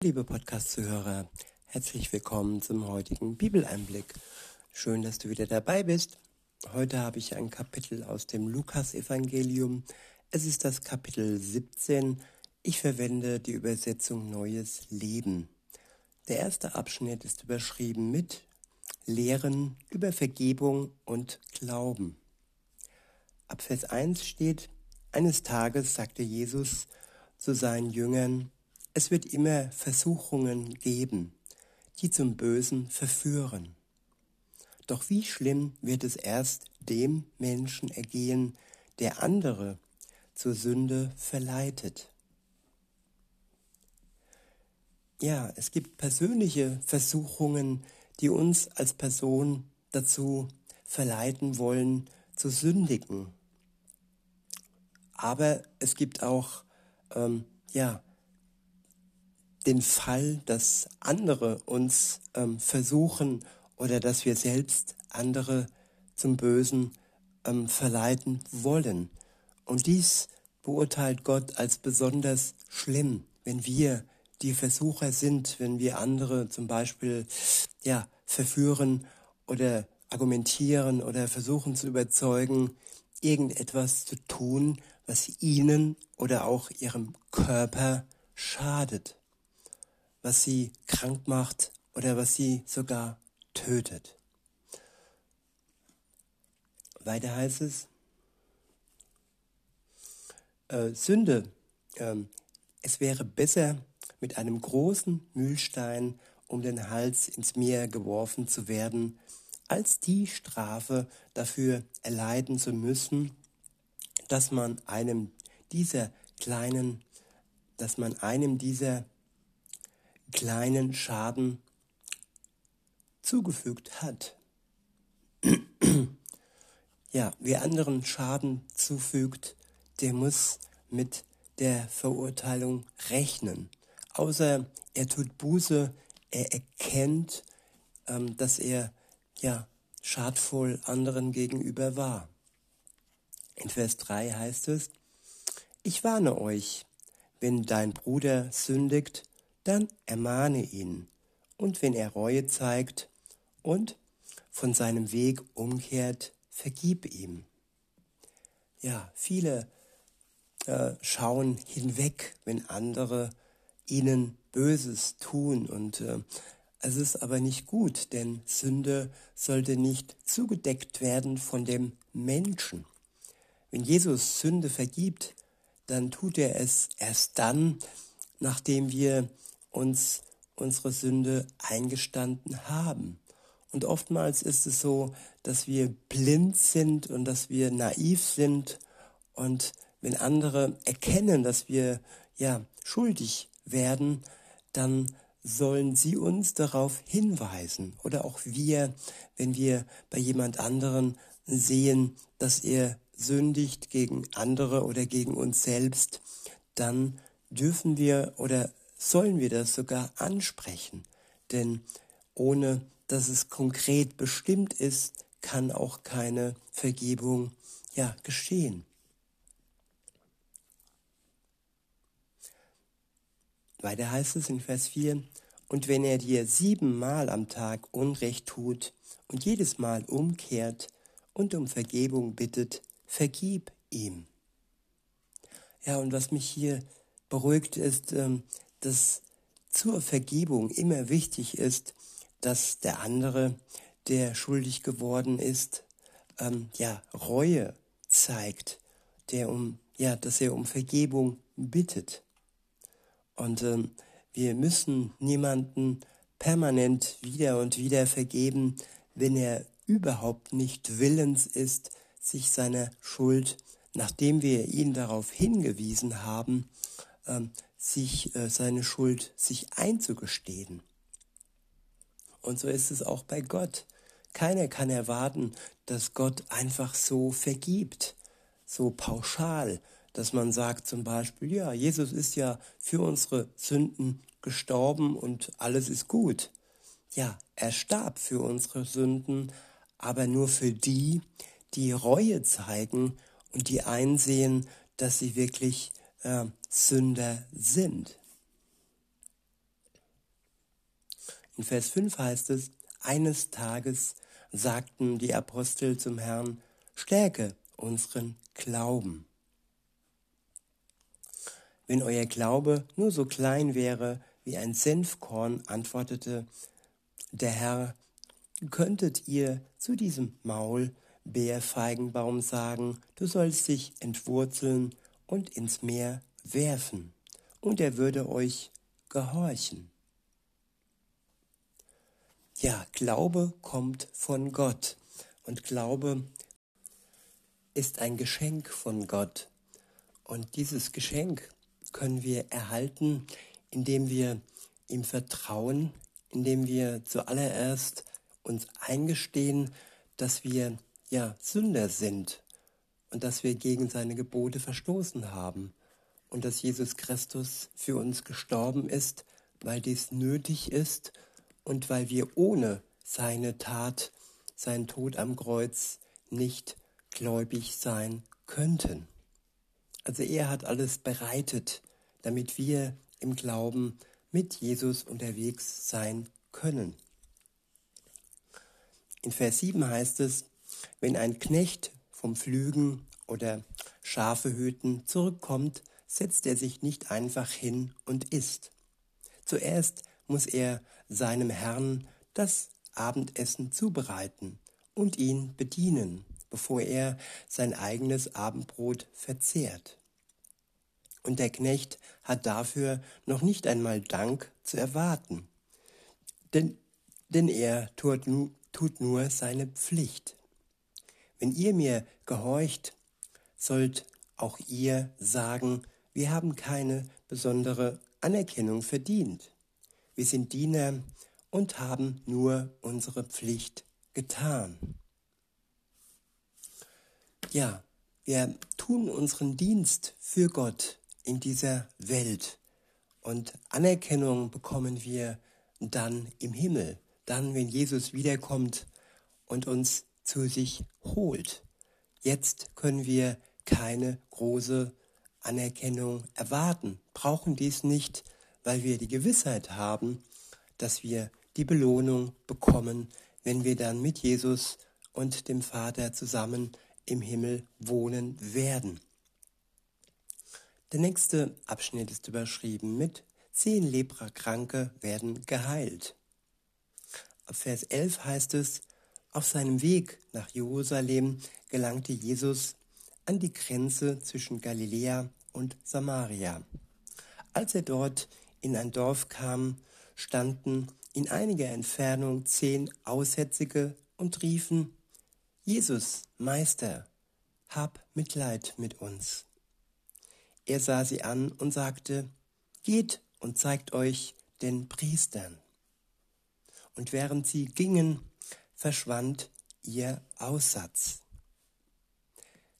Liebe Podcast-Zuhörer, herzlich willkommen zum heutigen Bibeleinblick. Schön, dass du wieder dabei bist. Heute habe ich ein Kapitel aus dem Lukas-Evangelium. Es ist das Kapitel 17. Ich verwende die Übersetzung Neues Leben. Der erste Abschnitt ist überschrieben mit Lehren über Vergebung und Glauben. Ab Vers 1 steht, eines Tages sagte Jesus zu seinen Jüngern, es wird immer Versuchungen geben, die zum Bösen verführen. Doch wie schlimm wird es erst dem Menschen ergehen, der andere zur Sünde verleitet. Ja, es gibt persönliche Versuchungen, die uns als Person dazu verleiten wollen, zu sündigen. Aber es gibt auch ähm, ja, den Fall, dass andere uns ähm, versuchen oder dass wir selbst andere zum Bösen ähm, verleiten wollen. Und dies beurteilt Gott als besonders schlimm, wenn wir die Versucher sind, wenn wir andere zum Beispiel ja, verführen oder argumentieren oder versuchen zu überzeugen, irgendetwas zu tun, was ihnen oder auch ihrem Körper schadet was sie krank macht oder was sie sogar tötet. Weiter heißt es, äh, Sünde, äh, es wäre besser, mit einem großen Mühlstein um den Hals ins Meer geworfen zu werden, als die Strafe dafür erleiden zu müssen, dass man einem dieser kleinen, dass man einem dieser kleinen Schaden zugefügt hat. ja, wer anderen Schaden zufügt, der muss mit der Verurteilung rechnen. Außer er tut Buße, er erkennt, ähm, dass er ja schadvoll anderen gegenüber war. In Vers 3 heißt es, ich warne euch, wenn dein Bruder sündigt, dann ermahne ihn. Und wenn er Reue zeigt und von seinem Weg umkehrt, vergib ihm. Ja, viele äh, schauen hinweg, wenn andere ihnen Böses tun und äh, es ist aber nicht gut, denn Sünde sollte nicht zugedeckt werden von dem Menschen. Wenn Jesus Sünde vergibt, dann tut er es erst dann, nachdem wir uns unsere Sünde eingestanden haben. Und oftmals ist es so, dass wir blind sind und dass wir naiv sind. Und wenn andere erkennen, dass wir ja schuldig werden, dann sollen sie uns darauf hinweisen. Oder auch wir, wenn wir bei jemand anderen sehen, dass er sündigt gegen andere oder gegen uns selbst, dann dürfen wir oder sollen wir das sogar ansprechen. Denn ohne dass es konkret bestimmt ist, kann auch keine Vergebung ja geschehen. Weiter heißt es in Vers 4, und wenn er dir siebenmal am Tag Unrecht tut und jedes Mal umkehrt und um Vergebung bittet, vergib ihm. Ja, und was mich hier beruhigt ist, ähm, dass zur Vergebung immer wichtig ist, dass der andere, der schuldig geworden ist, ähm, ja Reue zeigt, der um ja, dass er um Vergebung bittet. Und ähm, wir müssen niemanden permanent wieder und wieder vergeben, wenn er überhaupt nicht willens ist, sich seiner Schuld, nachdem wir ihn darauf hingewiesen haben, sich äh, seine Schuld sich einzugestehen. Und so ist es auch bei Gott. Keiner kann erwarten, dass Gott einfach so vergibt, so pauschal, dass man sagt zum Beispiel, ja, Jesus ist ja für unsere Sünden gestorben und alles ist gut. Ja, er starb für unsere Sünden, aber nur für die, die Reue zeigen und die einsehen, dass sie wirklich äh, Sünder sind. In Vers 5 heißt es, eines Tages sagten die Apostel zum Herrn, stärke unseren Glauben. Wenn euer Glaube nur so klein wäre wie ein Senfkorn, antwortete der Herr, könntet ihr zu diesem Maulbeerfeigenbaum sagen, du sollst dich entwurzeln und ins Meer werfen, und er würde euch gehorchen. Ja, Glaube kommt von Gott und Glaube ist ein Geschenk von Gott. Und dieses Geschenk können wir erhalten, indem wir ihm vertrauen, indem wir zuallererst uns eingestehen, dass wir ja Sünder sind dass wir gegen seine Gebote verstoßen haben und dass Jesus Christus für uns gestorben ist, weil dies nötig ist und weil wir ohne seine Tat, sein Tod am Kreuz nicht gläubig sein könnten. Also er hat alles bereitet, damit wir im Glauben mit Jesus unterwegs sein können. In Vers 7 heißt es, wenn ein Knecht vom Pflügen oder Schafe hüten zurückkommt, setzt er sich nicht einfach hin und isst. Zuerst muss er seinem Herrn das Abendessen zubereiten und ihn bedienen bevor er sein eigenes Abendbrot verzehrt. Und der Knecht hat dafür noch nicht einmal Dank zu erwarten, denn, denn er tut, tut nur seine Pflicht. Wenn ihr mir gehorcht, sollt auch ihr sagen, wir haben keine besondere Anerkennung verdient. Wir sind Diener und haben nur unsere Pflicht getan. Ja, wir tun unseren Dienst für Gott in dieser Welt und Anerkennung bekommen wir dann im Himmel, dann wenn Jesus wiederkommt und uns zu sich holt. Jetzt können wir keine große Anerkennung erwarten, brauchen dies nicht, weil wir die Gewissheit haben, dass wir die Belohnung bekommen, wenn wir dann mit Jesus und dem Vater zusammen im Himmel wohnen werden. Der nächste Abschnitt ist überschrieben mit Zehn Leprakranke werden geheilt. Ab Vers 11 heißt es, auf seinem Weg nach Jerusalem gelangte Jesus an die Grenze zwischen Galiläa und Samaria. Als er dort in ein Dorf kam, standen in einiger Entfernung zehn Aussätzige und riefen, Jesus, Meister, hab Mitleid mit uns. Er sah sie an und sagte, Geht und zeigt euch den Priestern. Und während sie gingen, verschwand ihr Aussatz.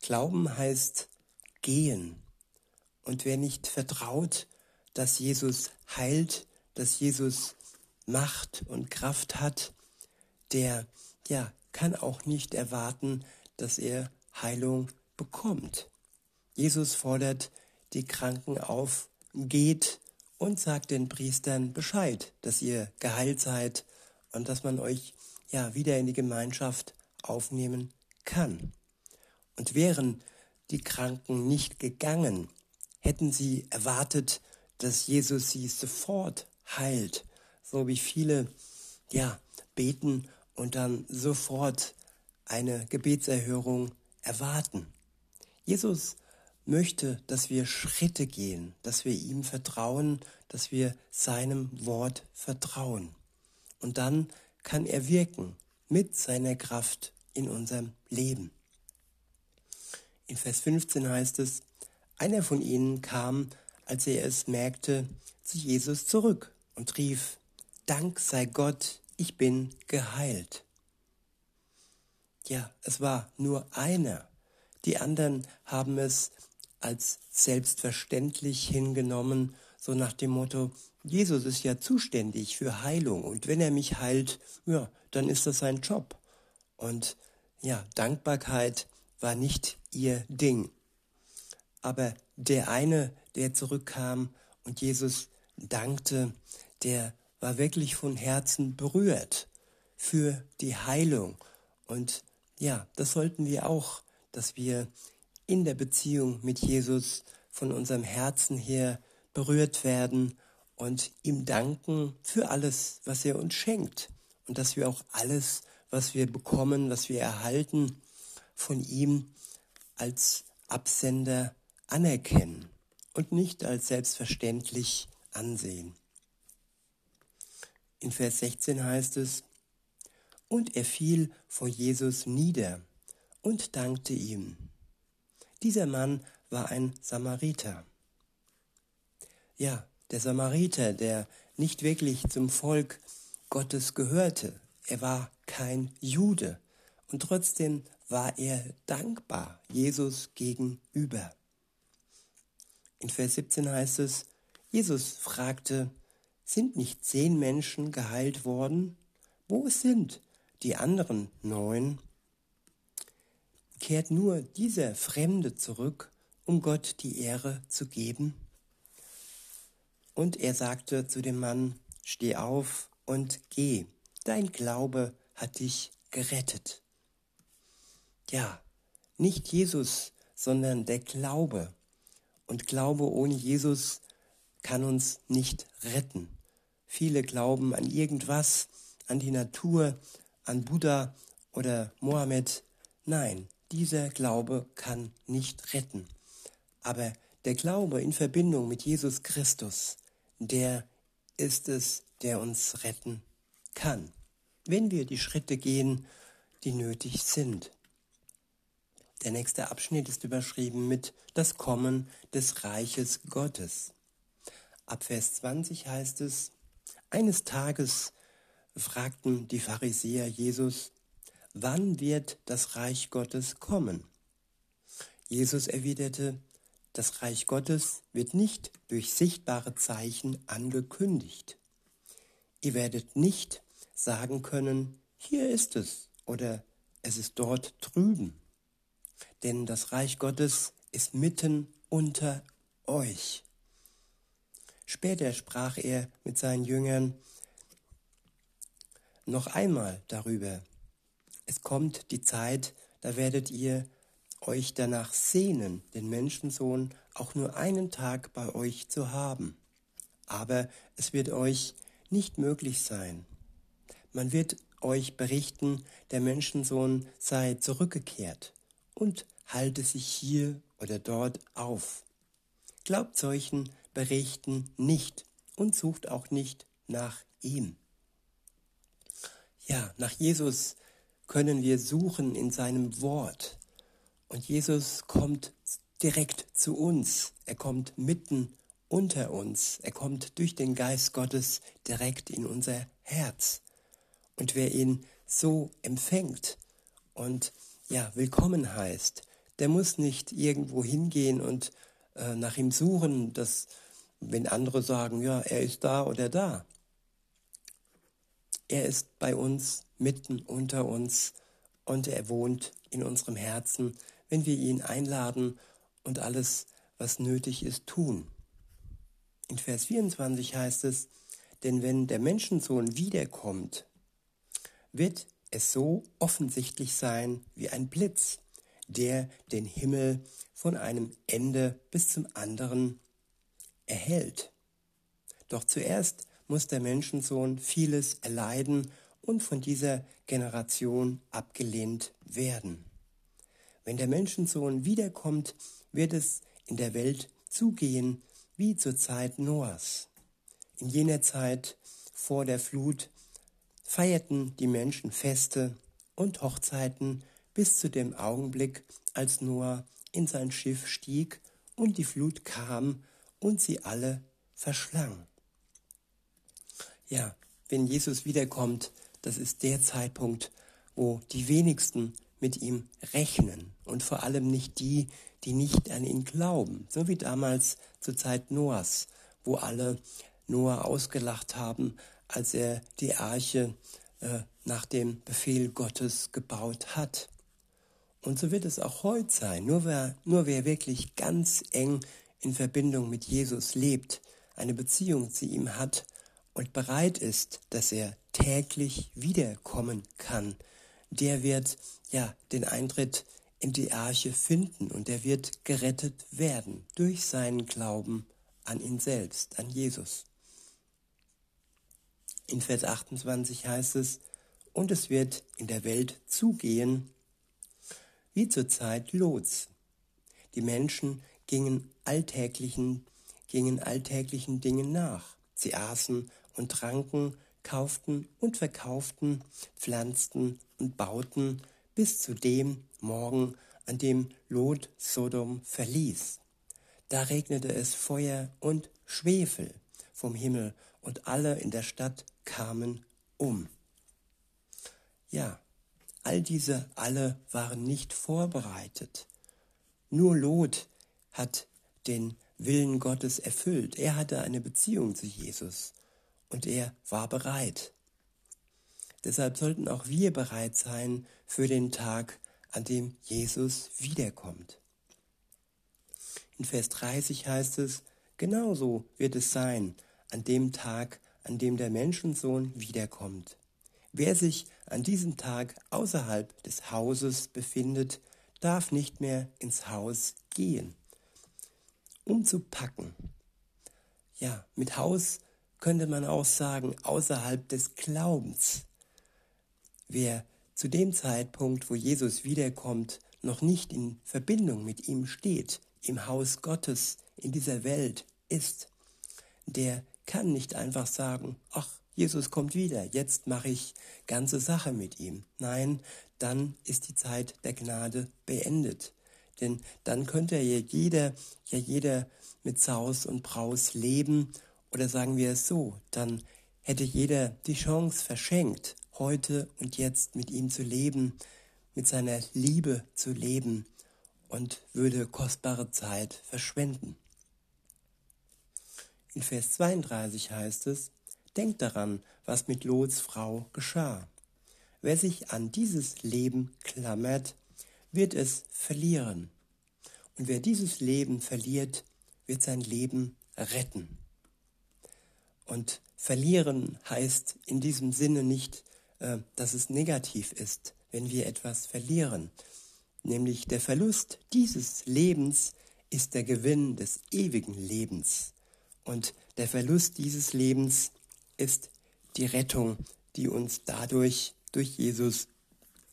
Glauben heißt gehen. Und wer nicht vertraut, dass Jesus heilt, dass Jesus Macht und Kraft hat, der ja kann auch nicht erwarten, dass er Heilung bekommt. Jesus fordert die Kranken auf, geht und sagt den Priestern Bescheid, dass ihr geheilt seid und dass man euch ja wieder in die Gemeinschaft aufnehmen kann. Und wären die Kranken nicht gegangen, hätten sie erwartet, dass Jesus sie sofort heilt, so wie viele ja beten und dann sofort eine Gebetserhörung erwarten. Jesus möchte, dass wir Schritte gehen, dass wir ihm vertrauen, dass wir seinem Wort vertrauen. Und dann kann er wirken mit seiner Kraft in unserem Leben. In Vers 15 heißt es, einer von ihnen kam, als er es merkte, zu Jesus zurück und rief, Dank sei Gott, ich bin geheilt. Ja, es war nur einer. Die anderen haben es als selbstverständlich hingenommen, so nach dem Motto, Jesus ist ja zuständig für Heilung und wenn er mich heilt, ja, dann ist das sein Job. Und ja, Dankbarkeit war nicht ihr Ding. Aber der eine, der zurückkam und Jesus dankte, der war wirklich von Herzen berührt für die Heilung. Und ja, das sollten wir auch, dass wir in der Beziehung mit Jesus von unserem Herzen her berührt werden und ihm danken für alles, was er uns schenkt. Und dass wir auch alles, was wir bekommen, was wir erhalten, von ihm als Absender anerkennen und nicht als selbstverständlich ansehen. In Vers 16 heißt es, und er fiel vor Jesus nieder und dankte ihm. Dieser Mann war ein Samariter. Ja, der Samariter, der nicht wirklich zum Volk Gottes gehörte. Er war kein Jude und trotzdem war er dankbar Jesus gegenüber. In Vers 17 heißt es, Jesus fragte, sind nicht zehn Menschen geheilt worden? Wo sind die anderen neun? Kehrt nur dieser Fremde zurück, um Gott die Ehre zu geben? Und er sagte zu dem Mann, steh auf und geh, dein Glaube hat dich gerettet. Ja, nicht Jesus, sondern der Glaube. Und Glaube ohne Jesus kann uns nicht retten. Viele glauben an irgendwas, an die Natur, an Buddha oder Mohammed. Nein, dieser Glaube kann nicht retten. Aber der Glaube in Verbindung mit Jesus Christus, der ist es, der uns retten kann, wenn wir die Schritte gehen, die nötig sind. Der nächste Abschnitt ist überschrieben mit das Kommen des Reiches Gottes. Ab Vers 20 heißt es, eines Tages fragten die Pharisäer Jesus, wann wird das Reich Gottes kommen? Jesus erwiderte, das Reich Gottes wird nicht durch sichtbare Zeichen angekündigt. Ihr werdet nicht sagen können, hier ist es oder es ist dort drüben. Denn das Reich Gottes ist mitten unter euch. Später sprach er mit seinen Jüngern noch einmal darüber. Es kommt die Zeit, da werdet ihr euch danach sehnen, den Menschensohn auch nur einen Tag bei euch zu haben. Aber es wird euch nicht möglich sein. Man wird euch berichten, der Menschensohn sei zurückgekehrt und halte sich hier oder dort auf. Glaubt solchen Berichten nicht und sucht auch nicht nach ihm. Ja, nach Jesus können wir suchen in seinem Wort. Und Jesus kommt direkt zu uns. Er kommt mitten unter uns. Er kommt durch den Geist Gottes direkt in unser Herz. Und wer ihn so empfängt und ja, willkommen heißt, der muss nicht irgendwo hingehen und äh, nach ihm suchen, dass, wenn andere sagen, ja, er ist da oder da. Er ist bei uns, mitten unter uns und er wohnt in unserem Herzen wenn wir ihn einladen und alles, was nötig ist, tun. In Vers 24 heißt es, denn wenn der Menschensohn wiederkommt, wird es so offensichtlich sein wie ein Blitz, der den Himmel von einem Ende bis zum anderen erhält. Doch zuerst muss der Menschensohn vieles erleiden und von dieser Generation abgelehnt werden. Wenn der Menschensohn wiederkommt, wird es in der Welt zugehen wie zur Zeit Noahs. In jener Zeit vor der Flut feierten die Menschen Feste und Hochzeiten bis zu dem Augenblick, als Noah in sein Schiff stieg und die Flut kam und sie alle verschlang. Ja, wenn Jesus wiederkommt, das ist der Zeitpunkt, wo die wenigsten mit ihm rechnen und vor allem nicht die, die nicht an ihn glauben, so wie damals zur Zeit Noahs, wo alle Noah ausgelacht haben, als er die Arche äh, nach dem Befehl Gottes gebaut hat. Und so wird es auch heute sein. Nur wer, nur wer wirklich ganz eng in Verbindung mit Jesus lebt, eine Beziehung zu ihm hat und bereit ist, dass er täglich wiederkommen kann, der wird ja den Eintritt in die Arche finden und er wird gerettet werden durch seinen Glauben an ihn selbst, an Jesus. In Vers 28 heißt es, und es wird in der Welt zugehen, wie zur Zeit Lots. Die Menschen gingen alltäglichen, gingen alltäglichen Dingen nach. Sie aßen und tranken, kauften und verkauften, pflanzten und bauten bis zu dem Morgen, an dem Lot Sodom verließ. Da regnete es Feuer und Schwefel vom Himmel und alle in der Stadt kamen um. Ja, all diese alle waren nicht vorbereitet. Nur Lot hat den Willen Gottes erfüllt. Er hatte eine Beziehung zu Jesus und er war bereit. Deshalb sollten auch wir bereit sein für den Tag, an dem Jesus wiederkommt. In Vers 30 heißt es, genauso wird es sein an dem Tag, an dem der Menschensohn wiederkommt. Wer sich an diesem Tag außerhalb des Hauses befindet, darf nicht mehr ins Haus gehen. Um zu packen. Ja, mit Haus könnte man auch sagen, außerhalb des Glaubens. Wer zu dem Zeitpunkt, wo Jesus wiederkommt, noch nicht in Verbindung mit ihm steht, im Haus Gottes, in dieser Welt ist, der kann nicht einfach sagen, ach, Jesus kommt wieder, jetzt mache ich ganze Sache mit ihm. Nein, dann ist die Zeit der Gnade beendet. Denn dann könnte ja jeder, ja jeder mit Saus und Braus leben oder sagen wir es so, dann hätte jeder die Chance verschenkt, heute und jetzt mit ihm zu leben, mit seiner Liebe zu leben und würde kostbare Zeit verschwenden. In Vers 32 heißt es, Denkt daran, was mit Lots Frau geschah. Wer sich an dieses Leben klammert, wird es verlieren. Und wer dieses Leben verliert, wird sein Leben retten. Und verlieren heißt in diesem Sinne nicht, äh, dass es negativ ist, wenn wir etwas verlieren. Nämlich der Verlust dieses Lebens ist der Gewinn des ewigen Lebens. Und der Verlust dieses Lebens ist die Rettung, die uns dadurch durch Jesus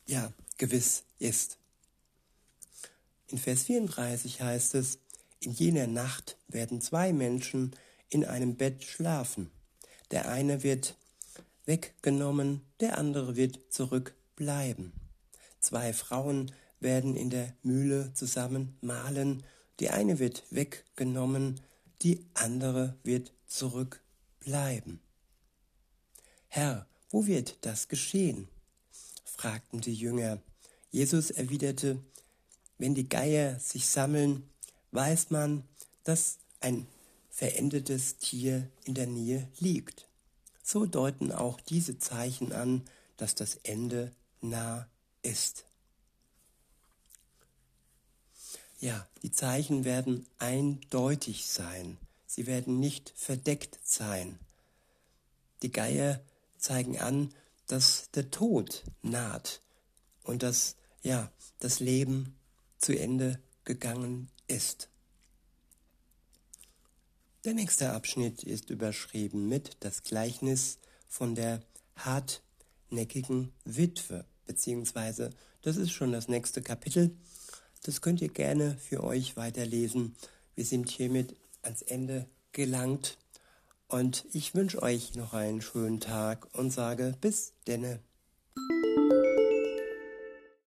ja gewiss ist. In Vers 34 heißt es, in jener Nacht werden zwei Menschen in einem Bett schlafen. Der eine wird weggenommen, der andere wird zurückbleiben. Zwei Frauen werden in der Mühle zusammen mahlen, die eine wird weggenommen, die andere wird zurückbleiben. Herr, wo wird das geschehen? fragten die Jünger. Jesus erwiderte, wenn die Geier sich sammeln, weiß man, dass ein verendetes Tier in der Nähe liegt. So deuten auch diese Zeichen an, dass das Ende nah ist. Ja, die Zeichen werden eindeutig sein. Sie werden nicht verdeckt sein. Die Geier zeigen an, dass der Tod naht und dass ja, das Leben zu Ende gegangen ist. Der nächste Abschnitt ist überschrieben mit das Gleichnis von der hartnäckigen Witwe, beziehungsweise das ist schon das nächste Kapitel. Das könnt ihr gerne für euch weiterlesen. Wir sind hiermit ans Ende gelangt und ich wünsche euch noch einen schönen Tag und sage bis denne.